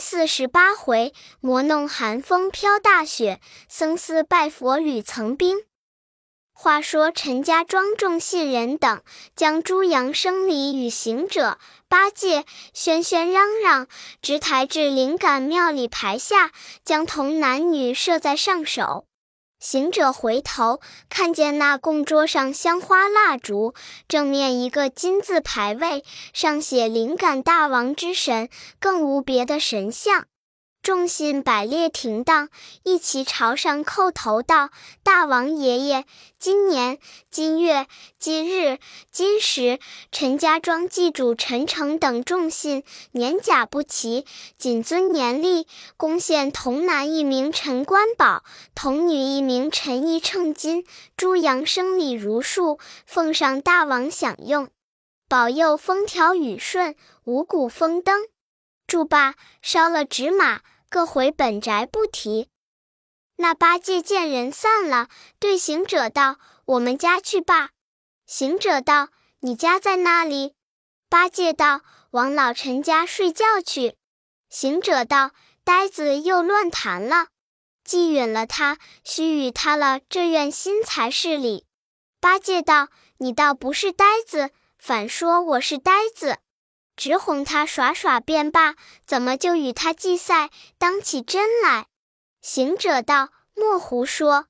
四十八回，魔弄寒风飘大雪，僧思拜佛履层冰。话说陈家庄众信人等将猪羊生礼与行者八戒喧喧嚷嚷，直抬至灵感庙里排下，将童男女设在上首。行者回头看见那供桌上香花蜡烛，正面一个金字牌位，上写“灵感大王之神”，更无别的神像。众信摆列停当，一齐朝上叩头道：“大王爷爷，今年今月今日今时，陈家庄祭主陈诚等众信年甲不齐，谨遵年例，贡献童男一名陈官宝，童女一名陈义称金，猪羊生礼如数，奉上大王享用，保佑风调雨顺，五谷丰登。”住罢，烧了纸马，各回本宅不提。那八戒见人散了，对行者道：“我们家去罢。”行者道：“你家在哪里？”八戒道：“往老陈家睡觉去。”行者道：“呆子又乱谈了，既允了他，须与他了这愿心才是理。”八戒道：“你倒不是呆子，反说我是呆子。”直哄他耍耍便罢，怎么就与他计赛，当起真来？行者道：“莫胡说，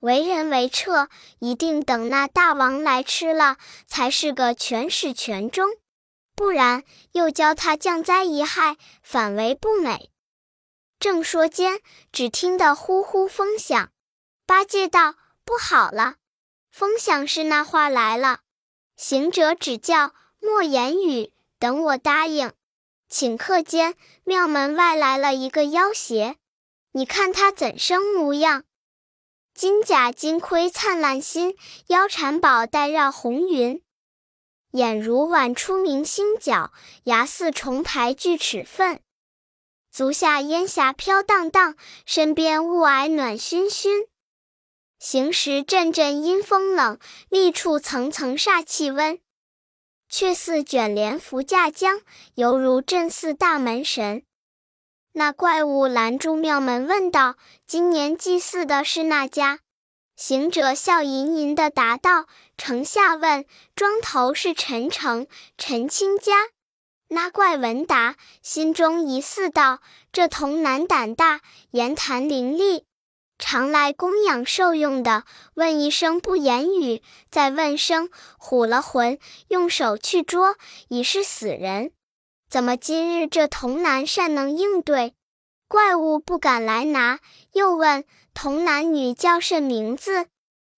为人为彻，一定等那大王来吃了，才是个全始全终。不然，又教他降灾遗害，反为不美。”正说间，只听得呼呼风响。八戒道：“不好了，风响是那话来了。”行者只叫莫言语。等我答应，顷刻间，庙门外来了一个妖邪。你看他怎生模样？金甲金盔灿烂新，腰缠宝带绕红云。眼如晚出明星角，牙似重排锯齿分。足下烟霞飘荡荡，身边雾霭暖熏熏。行时阵阵阴风冷，立处层层煞气温。却似卷帘扶架将，犹如镇寺大门神。那怪物拦住庙门，问道：“今年祭祀的是哪家？”行者笑吟吟的答道：“城下问，庄头是陈诚、陈清家。”那怪闻答，心中疑似道：“这童男胆大，言谈伶俐。”常来供养受用的，问一声不言语，再问声唬了魂，用手去捉，已是死人。怎么今日这童男善能应对？怪物不敢来拿。又问童男女叫甚名字？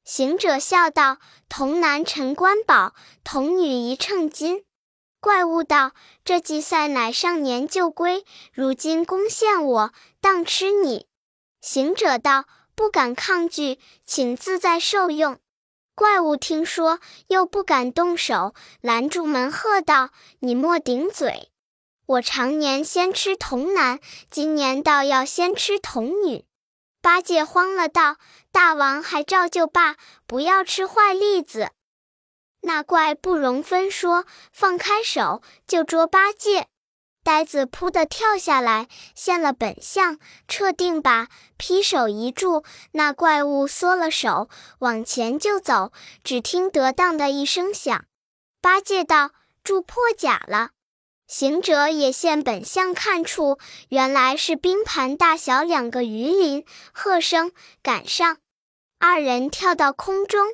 行者笑道：“童男陈官宝，童女一秤金。”怪物道：“这祭赛乃上年就归，如今攻陷我，当吃你。”行者道：“不敢抗拒，请自在受用。”怪物听说，又不敢动手，拦住门，喝道：“你莫顶嘴！我常年先吃童男，今年倒要先吃童女。”八戒慌了，道：“大王还照旧罢，不要吃坏栗子。”那怪不容分说，放开手就捉八戒。呆子扑的跳下来，现了本相，撤定把劈手一住，那怪物缩了手，往前就走。只听得当的一声响，八戒道：“住破甲了。”行者也现本相，看出原来是冰盘大小两个鱼鳞，喝声赶上，二人跳到空中。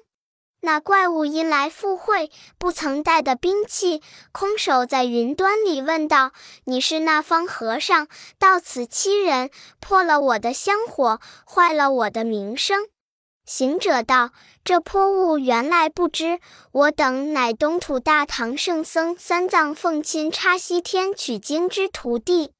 那怪物因来赴会，不曾带的兵器，空手在云端里问道：“你是那方和尚，到此欺人，破了我的香火，坏了我的名声。”行者道：“这泼物原来不知，我等乃东土大唐圣僧三藏奉亲插西天取经之徒弟。”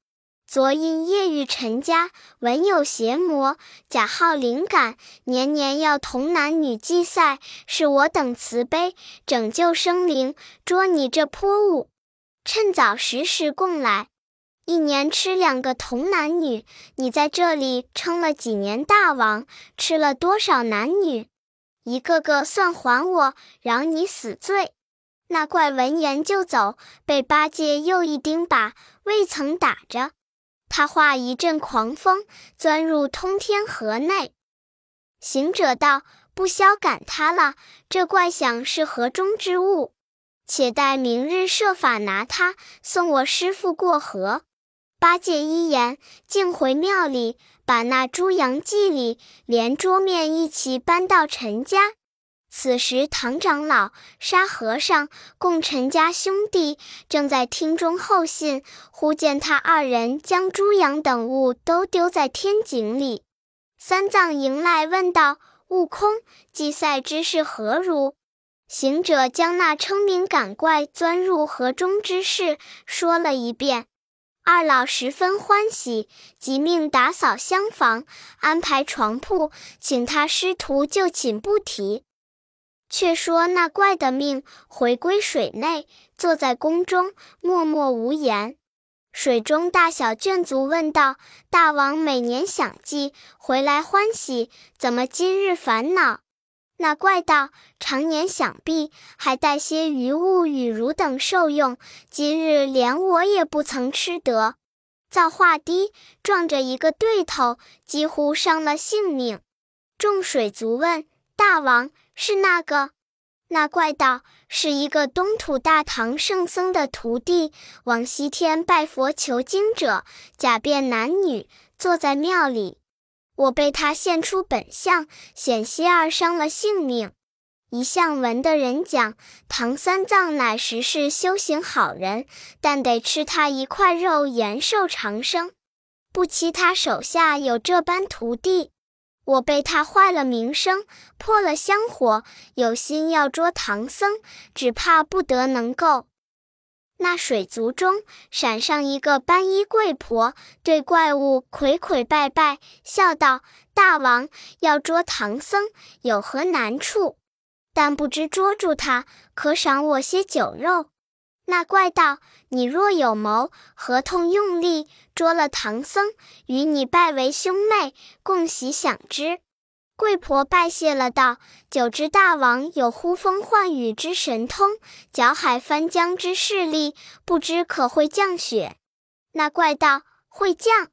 昨因夜遇陈家，闻有邪魔，假号灵感，年年要童男女祭赛，是我等慈悲，拯救生灵，捉你这泼物，趁早时时供来，一年吃两个童男女。你在这里称了几年大王，吃了多少男女？一个个算还我，饶你死罪。那怪闻言就走，被八戒又一钉耙，未曾打着。他化一阵狂风，钻入通天河内。行者道：“不消赶他了，这怪想是河中之物，且待明日设法拿他，送我师傅过河。”八戒一言，径回庙里，把那猪羊祭礼连桌面一起搬到陈家。此时，唐长老、沙和尚共陈家兄弟正在厅中候信，忽见他二人将猪羊等物都丢在天井里。三藏迎来问道：“悟空，祭赛之事何如？”行者将那称名赶怪钻入河中之事说了一遍。二老十分欢喜，即命打扫厢房，安排床铺，请他师徒就寝不提。却说那怪的命回归水内，坐在宫中，默默无言。水中大小眷族问道：“大王每年享祭回来欢喜，怎么今日烦恼？”那怪道：“常年享毕，还带些余物与汝等受用，今日连我也不曾吃得。”造化低，撞着一个对头，几乎伤了性命。众水族问大王。是那个，那怪道是一个东土大唐圣僧的徒弟，往西天拜佛求经者，假扮男女，坐在庙里。我被他现出本相，险些儿伤了性命。一向闻的人讲，唐三藏乃实是修行好人，但得吃他一块肉，延寿长生。不期他手下有这般徒弟。我被他坏了名声，破了香火，有心要捉唐僧，只怕不得能够。那水族中闪上一个斑衣贵婆，对怪物魁魁拜拜，笑道：“大王要捉唐僧，有何难处？但不知捉住他，可赏我些酒肉。”那怪道：“你若有谋，合同用力捉了唐僧，与你拜为兄妹，共喜享之。”贵婆拜谢了，道：“久知大王有呼风唤雨之神通，搅海翻江之势力，不知可会降雪？”那怪道：“会降。”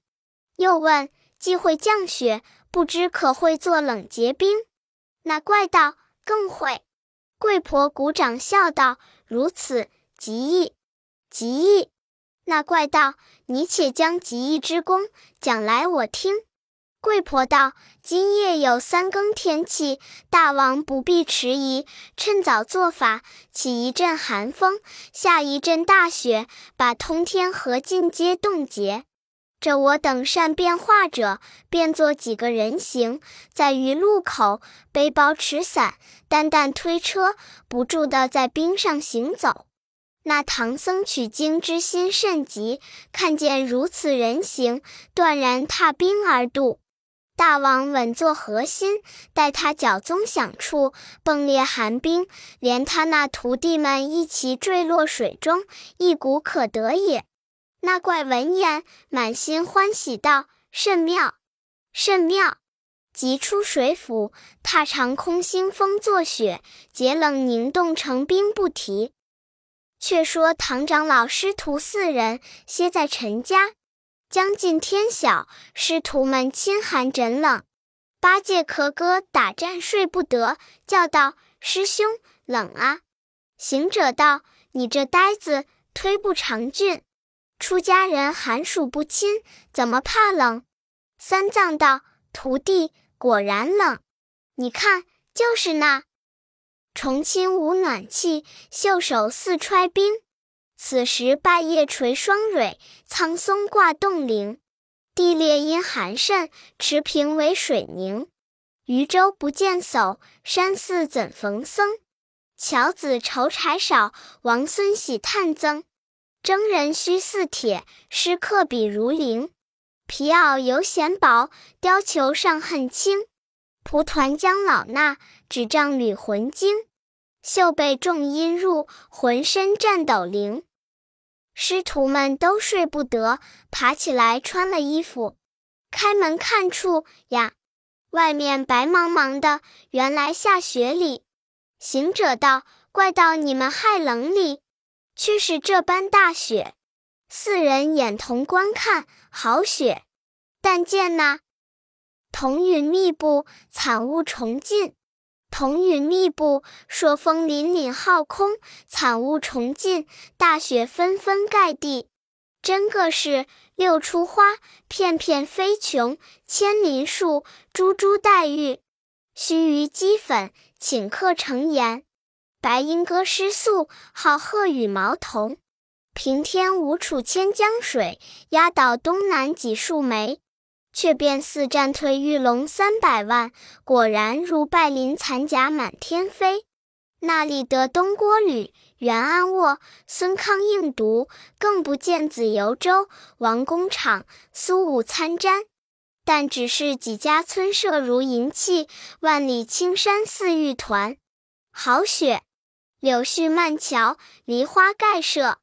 又问：“既会降雪，不知可会做冷结冰？”那怪道：“更会。”贵婆鼓掌笑道：“如此。”极意，极意。那怪道：“你且将极意之功讲来，我听。”贵婆道：“今夜有三更天气，大王不必迟疑，趁早做法，起一阵寒风，下一阵大雪，把通天河尽皆冻结。这我等善变化者，变作几个人形，在于路口，背包持伞，担担推车，不住的在冰上行走。”那唐僧取经之心甚急，看见如此人形，断然踏冰而渡。大王稳坐河心，待他脚踪响处，迸裂寒冰，连他那徒弟们一齐坠落水中，一股可得也。那怪闻言，满心欢喜道：“甚妙，甚妙！”即出水府，踏长空兴风作雪，结冷凝冻成冰，不提。却说唐长老师徒四人歇在陈家，将近天晓，师徒们亲寒枕冷。八戒咳歌打战睡不得，叫道：“师兄，冷啊！”行者道：“你这呆子，推不长俊。出家人寒暑不侵，怎么怕冷？”三藏道：“徒弟果然冷，你看，就是那。”重亲无暖气，袖手似揣冰。此时半夜垂霜蕊，苍松挂冻铃。地裂因寒甚，池平为水凝。渔舟不见叟，山寺怎逢僧？樵子愁柴少，王孙喜炭增。征人须似铁，诗客笔如灵。皮袄犹嫌薄，貂裘尚恨轻。蒲团将老衲，只仗履魂惊。袖被重阴入，浑身颤抖灵。师徒们都睡不得，爬起来穿了衣服，开门看处呀，外面白茫茫的，原来下雪里。行者道：“怪到你们害冷里，却是这般大雪。”四人眼同观看，好雪！但见那彤云密布，惨雾重尽。彤云密布，朔风凛凛浩空，惨雾重尽，大雪纷纷盖地。真个是六出花，片片飞琼；千林树，株株带玉。须臾积粉，顷刻成盐。白鹰歌诗素，好鹤羽毛同。平天无处千江水，压倒东南几树梅。却变似战退玉龙三百万，果然如败鳞残甲满天飞。那里得东郭吕、袁安卧、孙康应读，更不见子由周、王公场、苏武参瞻。但只是几家村舍如银器，万里青山似玉团。好雪！柳絮漫桥，梨花盖舍。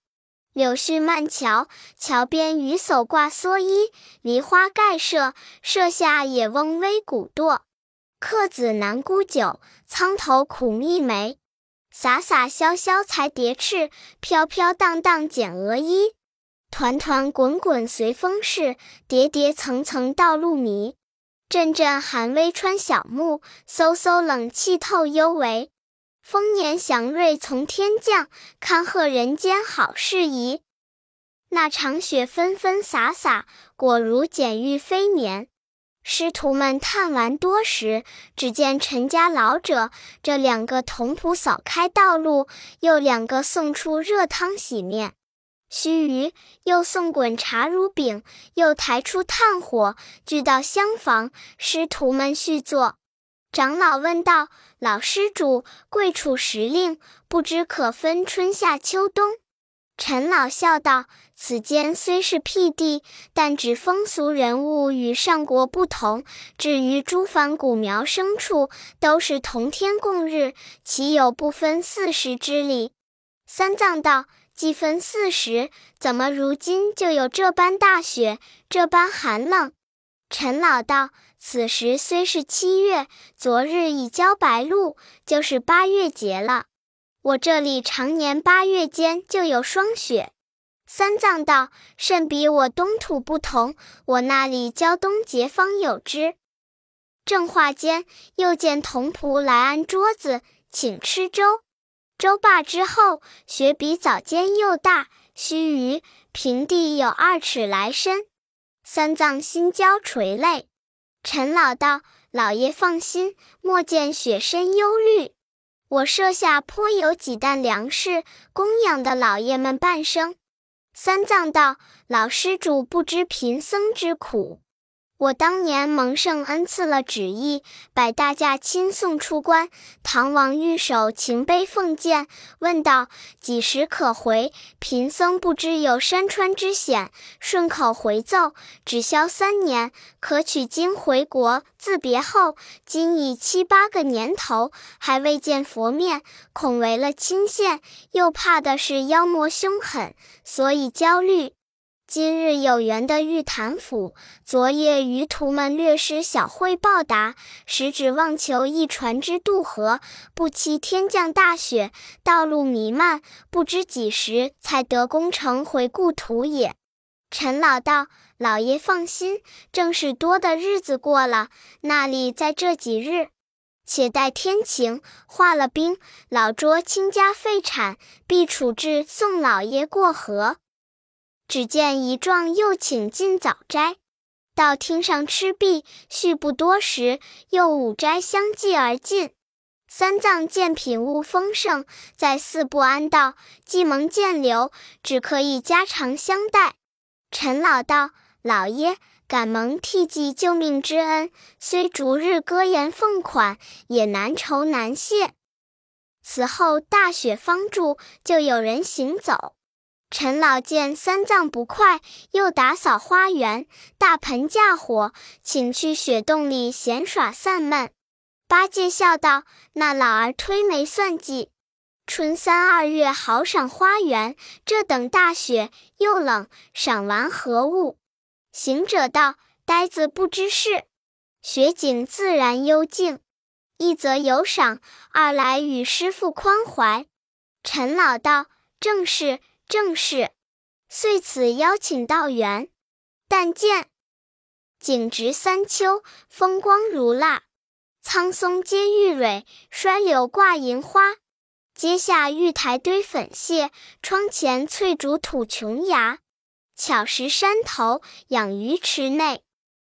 柳絮漫桥，桥边渔叟挂蓑衣；梨花盖舍，舍下野翁微骨堕。客子难沽酒，苍头苦觅梅。洒洒潇潇裁蝶翅，飘飘荡荡剪鹅衣。团团滚滚随风逝，叠叠层层道路迷。阵阵寒微穿小木，飕飕冷气透幽帷。丰年祥瑞从天降，看贺人间好事宜。那场雪纷纷洒洒，果如剪玉飞绵。师徒们叹完多时，只见陈家老者这两个童仆扫开道路，又两个送出热汤洗面。须臾，又送滚茶如饼，又抬出炭火，聚到厢房。师徒们续坐。长老问道：“老施主，贵处时令，不知可分春夏秋冬？”陈老笑道：“此间虽是僻地，但指风俗人物与上国不同。至于诸凡古苗牲畜，都是同天共日，岂有不分四时之理？”三藏道：“既分四时，怎么如今就有这般大雪，这般寒冷？”陈老道。此时虽是七月，昨日已交白露，就是八月节了。我这里常年八月间就有霜雪。三藏道：“甚比我东土不同，我那里交冬节方有之。”正话间，又见童仆来安桌子，请吃粥。粥罢之后，雪比早间又大，须臾平地有二尺来深。三藏心焦垂泪。陈老道：“老爷放心，莫见雪深忧虑。我设下颇有几担粮食，供养的老爷们半生。”三藏道：“老施主不知贫僧之苦。”我当年蒙圣恩赐了旨意，摆大驾亲送出关。唐王御手擎杯奉见，问道：“几时可回？”贫僧不知有山川之险，顺口回奏：“只消三年，可取经回国。”自别后，今已七八个年头，还未见佛面，恐违了亲线，又怕的是妖魔凶狠，所以焦虑。今日有缘的玉潭府，昨夜渔徒们略施小惠报答，实指望求一船只渡河。不期天降大雪，道路弥漫，不知几时才得功成回故土也。陈老道：“老爷放心，正是多的日子过了，那里在这几日？且待天晴，化了冰，老拙倾家废产，必处置送老爷过河。”只见一状又请进早斋，到厅上吃毕，续不多时，又五斋相继而进。三藏见品物丰盛，在寺不安道，既蒙见留，只可以家常相待。陈老道：“老爷，敢蒙替记救命之恩，虽逐日歌言奉款，也难酬难谢。”此后大雪方住，就有人行走。陈老见三藏不快，又打扫花园，大盆架火，请去雪洞里闲耍散闷。八戒笑道：“那老儿推眉算计，春三二月好赏花园，这等大雪又冷，赏玩何物？”行者道：“呆子不知事，雪景自然幽静，一则有赏，二来与师傅宽怀。”陈老道：“正是。”正是，遂此邀请道远。但见景值三秋，风光如蜡；苍松接玉蕊，衰柳挂银花。阶下玉台堆粉屑，窗前翠竹吐琼崖。巧石山头养鱼池内，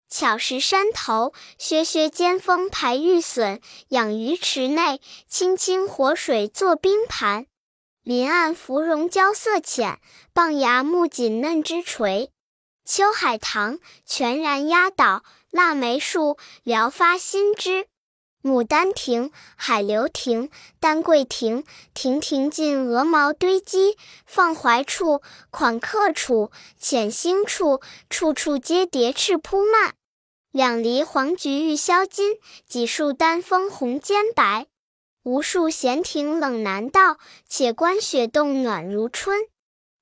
巧石山头削削尖峰排玉笋；养鱼池内，清清活水作冰盘。林暗芙蓉娇色浅，傍崖木槿嫩枝垂。秋海棠全然压倒，腊梅树聊发新枝。牡丹亭、海流亭、丹桂亭，亭亭尽鹅毛堆积，放怀处、款客处、潜心处，处处皆蝶翅铺漫。两篱黄菊玉销金，几树丹枫红兼白。无数闲庭冷难到，且观雪洞暖如春。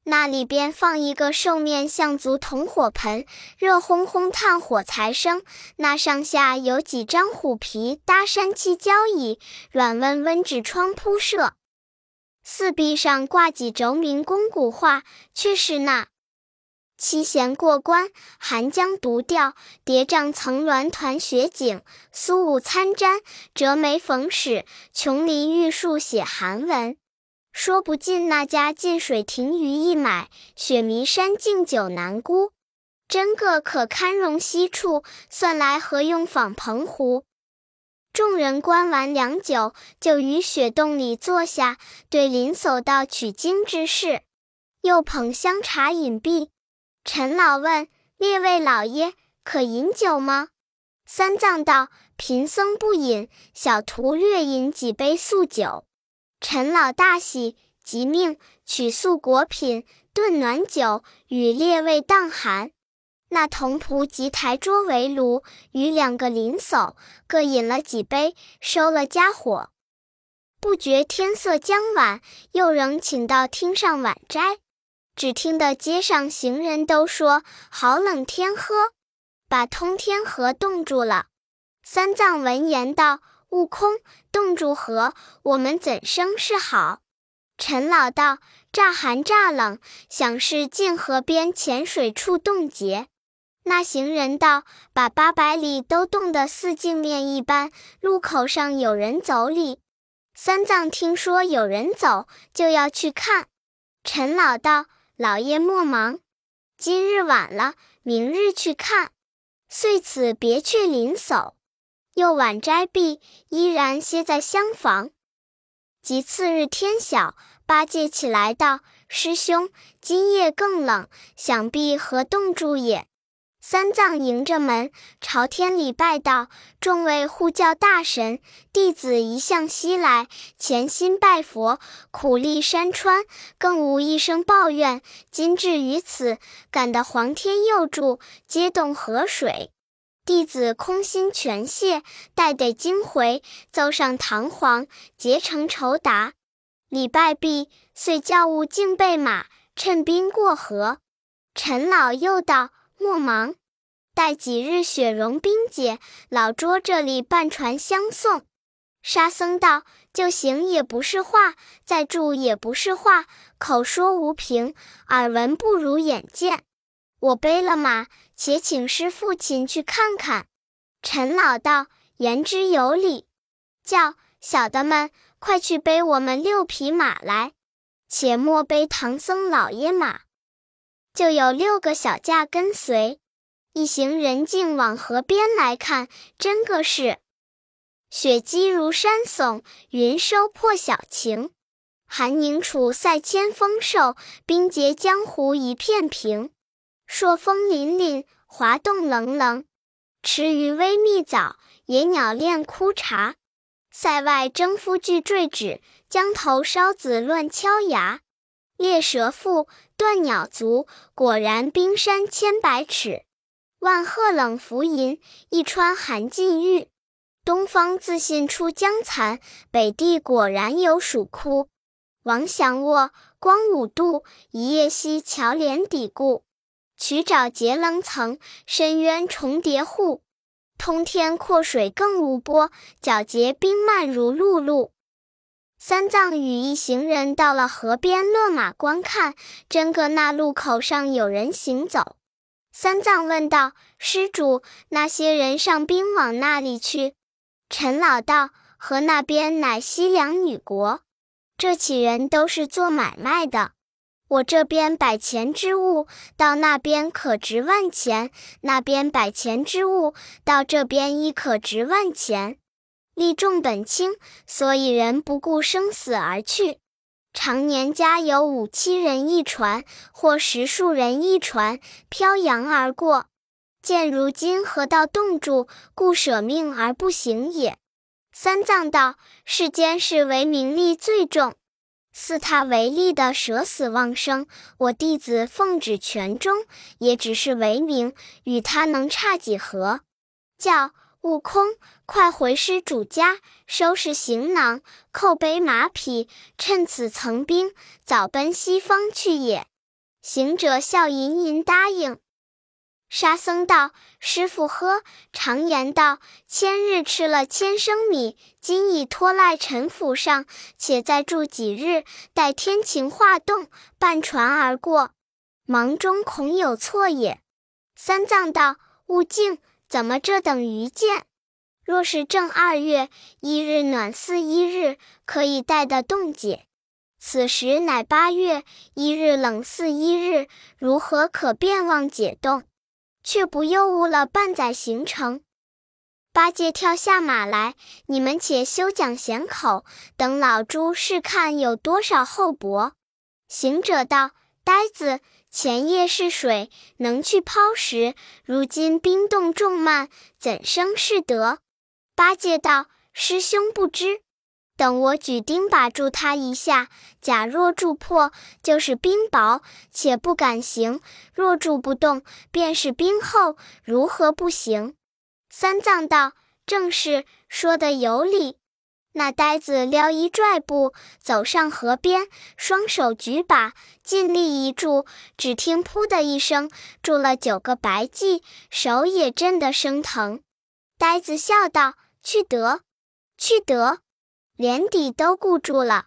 那里边放一个兽面象足铜火盆，热烘烘炭火才生。那上下有几张虎皮搭山漆交椅，软温温纸窗铺设。四壁上挂几轴明宫古画，却是那七弦过关，寒江独钓，叠嶂层峦团雪景，苏武参毡，折梅逢史，琼林玉树写寒文。说不尽那家近水亭鱼一买，雪弥山径酒难沽。真个可堪容西处，算来何用访澎湖？众人观完良久，就于雪洞里坐下，对林叟道取经之事。又捧香茶饮毕，陈老问列位老爷可饮酒吗？三藏道：贫僧不饮，小徒略饮几杯素酒。陈老大喜，即命取素果品炖暖酒，与列位当寒。那童仆即抬桌围炉，与两个邻叟各饮了几杯，收了家伙。不觉天色将晚，又仍请到厅上晚斋。只听得街上行人都说：“好冷天喝，把通天河冻住了。”三藏闻言道。悟空，冻住河，我们怎生是好？陈老道：乍寒乍冷，想是近河边浅水处冻结。那行人道：把八百里都冻得似镜面一般，路口上有人走哩。三藏听说有人走，就要去看。陈老道：老爷莫忙，今日晚了，明日去看。遂此别去临叟。又晚斋毕，依然歇在厢房。及次日天晓，八戒起来道：“师兄，今夜更冷，想必何冻住也。”三藏迎着门，朝天礼拜道：“众位护教大神，弟子一向西来，潜心拜佛，苦历山川，更无一声抱怨。今至于此，感得皇天佑助，皆动河水。”弟子空心全谢，待得经回，奏上堂皇，结成酬答。礼拜毕，遂教务敬备马，趁兵过河。陈老又道：“莫忙，待几日雪融冰解，老捉这里办船相送。”沙僧道：“就行也不是话，再住也不是话，口说无凭，耳闻不如眼见。我背了马。”且请师父亲去看看。陈老道言之有理，叫小的们快去背我们六匹马来。且莫背唐僧老爷马，就有六个小架跟随。一行人径往河边来看，真个是雪积如山耸，云收破晓晴。寒凝楚塞千峰瘦，冰结江湖一片平。朔风凛凛，华冻冷冷；池鱼微密藻，野鸟恋枯茶。塞外征夫俱坠指，江头烧子乱敲牙。猎蛇腹，断鸟足，果然冰山千百尺。万壑冷浮吟，一川寒尽玉。东方自信出江残，北地果然有蜀窟。王祥卧，光武度，一夜西桥连底固。曲沼结棱层，深渊重叠户。通天阔水更无波，皎洁冰漫如露露。三藏与一行人到了河边落马观看，真个那路口上有人行走。三藏问道：“施主，那些人上兵往那里去？”陈老道：“河那边乃西凉女国，这起人都是做买卖的。我这边百钱之物，到那边可值万钱；那边百钱之物，到这边亦可值万钱。”利重本轻，所以人不顾生死而去。常年家有五七人一船，或十数人一船，漂洋而过。见如今河道冻住，故舍命而不行也。三藏道：世间是为名利最重，似他为利的舍死忘生，我弟子奉旨全忠，也只是为名，与他能差几何？叫。悟空，快回施主家，收拾行囊，扣背马匹，趁此层冰，早奔西方去也。行者笑吟吟答应。沙僧道：“师傅呵，常言道，千日吃了千升米，今已拖赖陈府上，且再住几日，待天晴化冻，半船而过。忙中恐有错也。”三藏道：“悟净。”怎么这等愚见？若是正二月一日暖似一日，可以带得冻解；此时乃八月一日冷似一日，如何可便忘解冻？却不又误了半载行程。八戒跳下马来，你们且休讲闲口，等老猪试看有多少厚薄。行者道：“呆子。”前夜是水能去抛石，如今冰冻重慢，怎生是得？八戒道：“师兄不知，等我举钉把住他一下，假若住破，就是冰薄，且不敢行；若住不动，便是冰厚，如何不行？”三藏道：“正是，说的有理。”那呆子撩衣拽步走上河边，双手举把，尽力一住，只听“噗”的一声，住了九个白髻，手也震得生疼。呆子笑道：“去得，去得，连底都固住了。”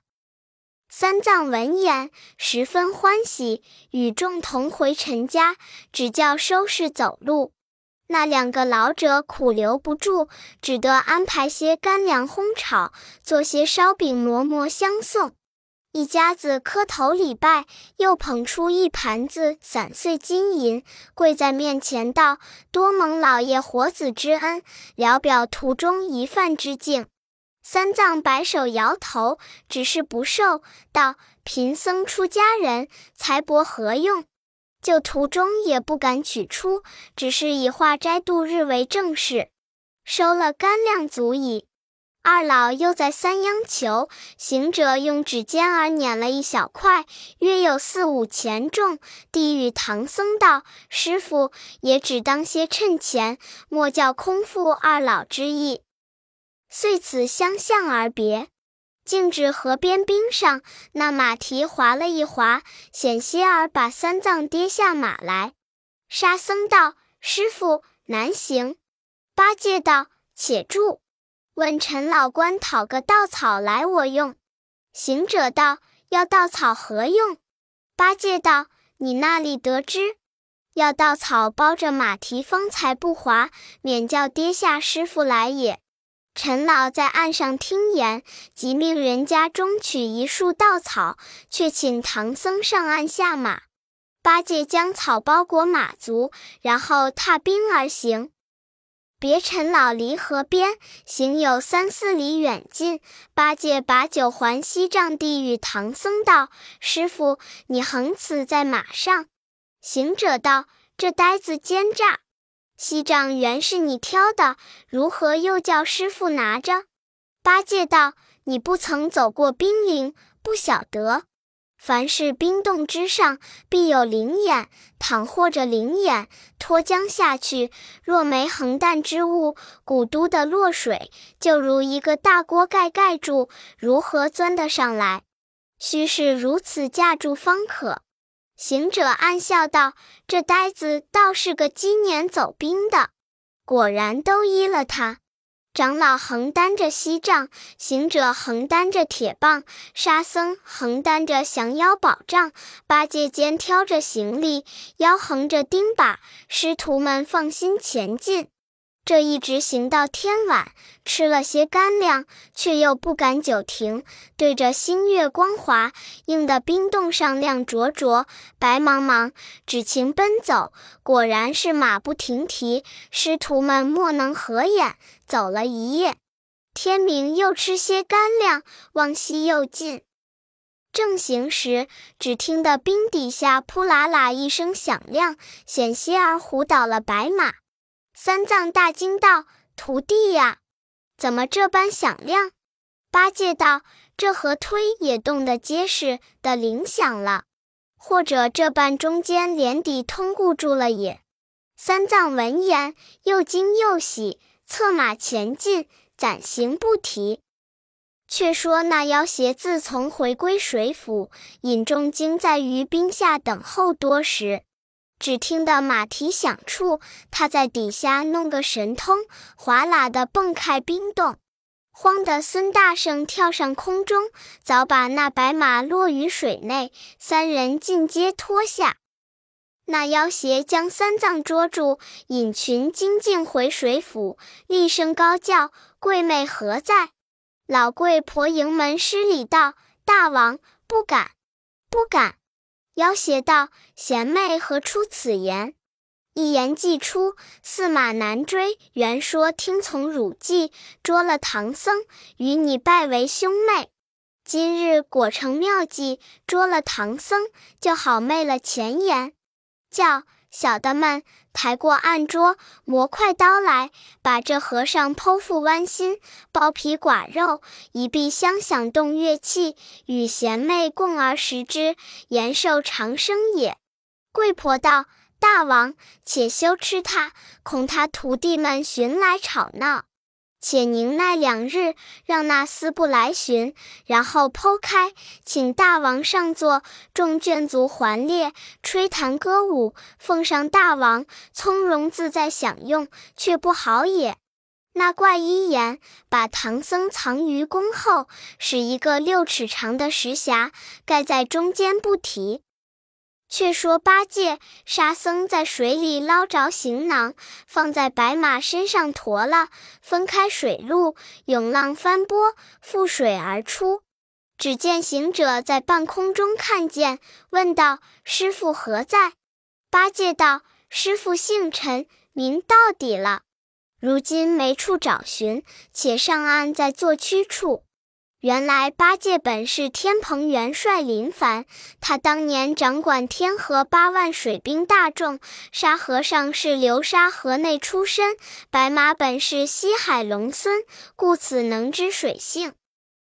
三藏闻言十分欢喜，与众同回陈家，只叫收拾走路。那两个老者苦留不住，只得安排些干粮烘炒，做些烧饼馍馍相送。一家子磕头礼拜，又捧出一盘子散碎金银，跪在面前道：“多蒙老爷活子之恩，聊表途中一饭之敬。”三藏摆手摇头，只是不受，道：“贫僧出家人，财帛何用？”就途中也不敢取出，只是以化斋度日为正事，收了干粮足矣。二老又在三央求行者用指尖儿捻了一小块，约有四五钱重，递与唐僧道：“师傅也只当些趁钱，莫叫空负二老之意。”遂此相向而别。径至河边冰上，那马蹄滑了一滑，险些儿把三藏跌下马来。沙僧道：“师傅难行。”八戒道：“且住，问陈老官讨个稻草来，我用。”行者道：“要稻草何用？”八戒道：“你那里得知？要稻草包着马蹄，方才不滑，免叫跌下师傅来也。”陈老在岸上听言，即命人家中取一束稻草，却请唐僧上岸下马。八戒将草包裹马足，然后踏冰而行。别陈老离河边，行有三四里远近。八戒把酒还锡杖递与唐僧道：“师傅，你横此在马上。”行者道：“这呆子奸诈。”锡杖原是你挑的，如何又叫师傅拿着？八戒道：“你不曾走过冰岭，不晓得。凡是冰冻之上，必有灵眼。倘或者灵眼脱浆下去，若没横担之物，古都的落水，就如一个大锅盖盖住，如何钻得上来？须是如此架住方可。”行者暗笑道：“这呆子倒是个今年走兵的，果然都依了他。”长老横担着锡杖，行者横担着铁棒，沙僧横担着降妖宝杖，八戒肩挑着行李，腰横着钉耙，师徒们放心前进。这一直行到天晚，吃了些干粮，却又不敢久停。对着星月光华映的冰洞上亮灼灼、白茫茫，只情奔走，果然是马不停蹄。师徒们莫能合眼，走了一夜，天明又吃些干粮，往西又进。正行时，只听得冰底下扑啦啦一声响亮，险些儿唬倒了白马。三藏大惊道：“徒弟呀，怎么这般响亮？”八戒道：“这河推也动得结实的铃响了，或者这般中间连底通固住了也。”三藏闻言，又惊又喜，策马前进，暂行不提。却说那妖邪自从回归水府，引众精在于冰下等候多时。只听得马蹄响处，他在底下弄个神通，哗啦的蹦开冰洞，慌得孙大圣跳上空中，早把那白马落于水内，三人尽皆脱下。那妖邪将三藏捉住，引群精进回水府，厉声高叫：“贵妹何在？”老贵婆迎门施礼道：“大王不敢，不敢。”要挟道：“贤妹何出此言？一言既出，驷马难追。原说听从汝计，捉了唐僧，与你拜为兄妹。今日果成妙计，捉了唐僧，就好昧了前言。叫。”小的们，抬过案桌，磨快刀来，把这和尚剖腹剜心，剥皮剐肉，一臂相响动乐器，与贤妹共而食之，延寿长生也。贵婆道：“大王，且休吃他，恐他徒弟们寻来吵闹。”且宁耐两日，让那厮不来寻，然后剖开，请大王上座，众眷族环列，吹弹歌舞，奉上大王，从容自在享用，却不好也。那怪医言，把唐僧藏于宫后，使一个六尺长的石匣盖在中间，不提。却说八戒、沙僧在水里捞着行囊，放在白马身上驮了，分开水路，涌浪翻波，覆水而出。只见行者在半空中看见，问道：“师傅何在？”八戒道：“师傅姓陈，名到底了，如今没处找寻，且上岸在坐驱处。”原来八戒本是天蓬元帅林凡，他当年掌管天河八万水兵大众。沙和尚是流沙河内出身，白马本是西海龙孙，故此能知水性。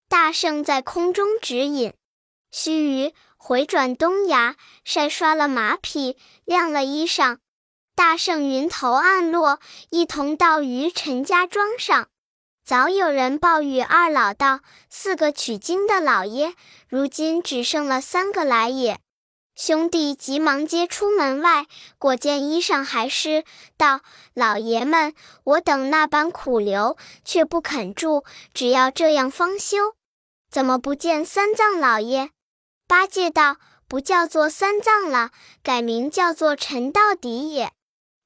大圣在空中指引，须臾回转东崖，晒刷了马匹，晾了衣裳。大圣云头暗落，一同到于陈家庄上。早有人报与二老道：“四个取经的老爷，如今只剩了三个来也。”兄弟急忙接出门外，果见衣裳还湿，道：“老爷们，我等那般苦留，却不肯住，只要这样方休。怎么不见三藏老爷？”八戒道：“不叫做三藏了，改名叫做陈到底也。”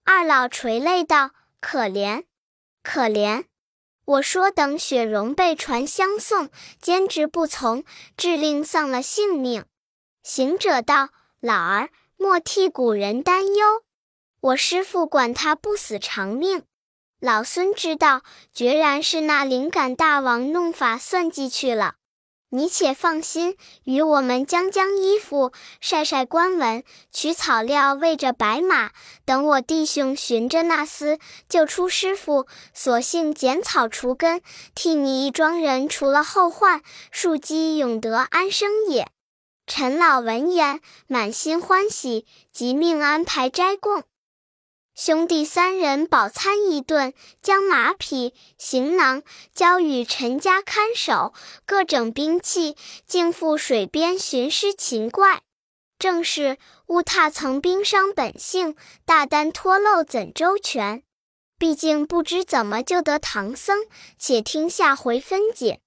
二老垂泪道：“可怜，可怜。”我说：“等雪融被传相送，坚持不从，致令丧了性命。”行者道：“老儿莫替古人担忧，我师父管他不死长命。老孙知道，决然是那灵感大王弄法算计去了。”你且放心，与我们将将衣服，晒晒官文，取草料喂着白马。等我弟兄寻着那厮，救出师傅，索性剪草除根，替你一庄人除了后患，庶几永得安生也。陈老闻言，满心欢喜，即命安排斋供。兄弟三人饱餐一顿，将马匹、行囊交与陈家看守，各整兵器，径赴水边寻尸擒怪。正是误踏曾冰伤本性，大丹脱漏怎周全？毕竟不知怎么救得唐僧，且听下回分解。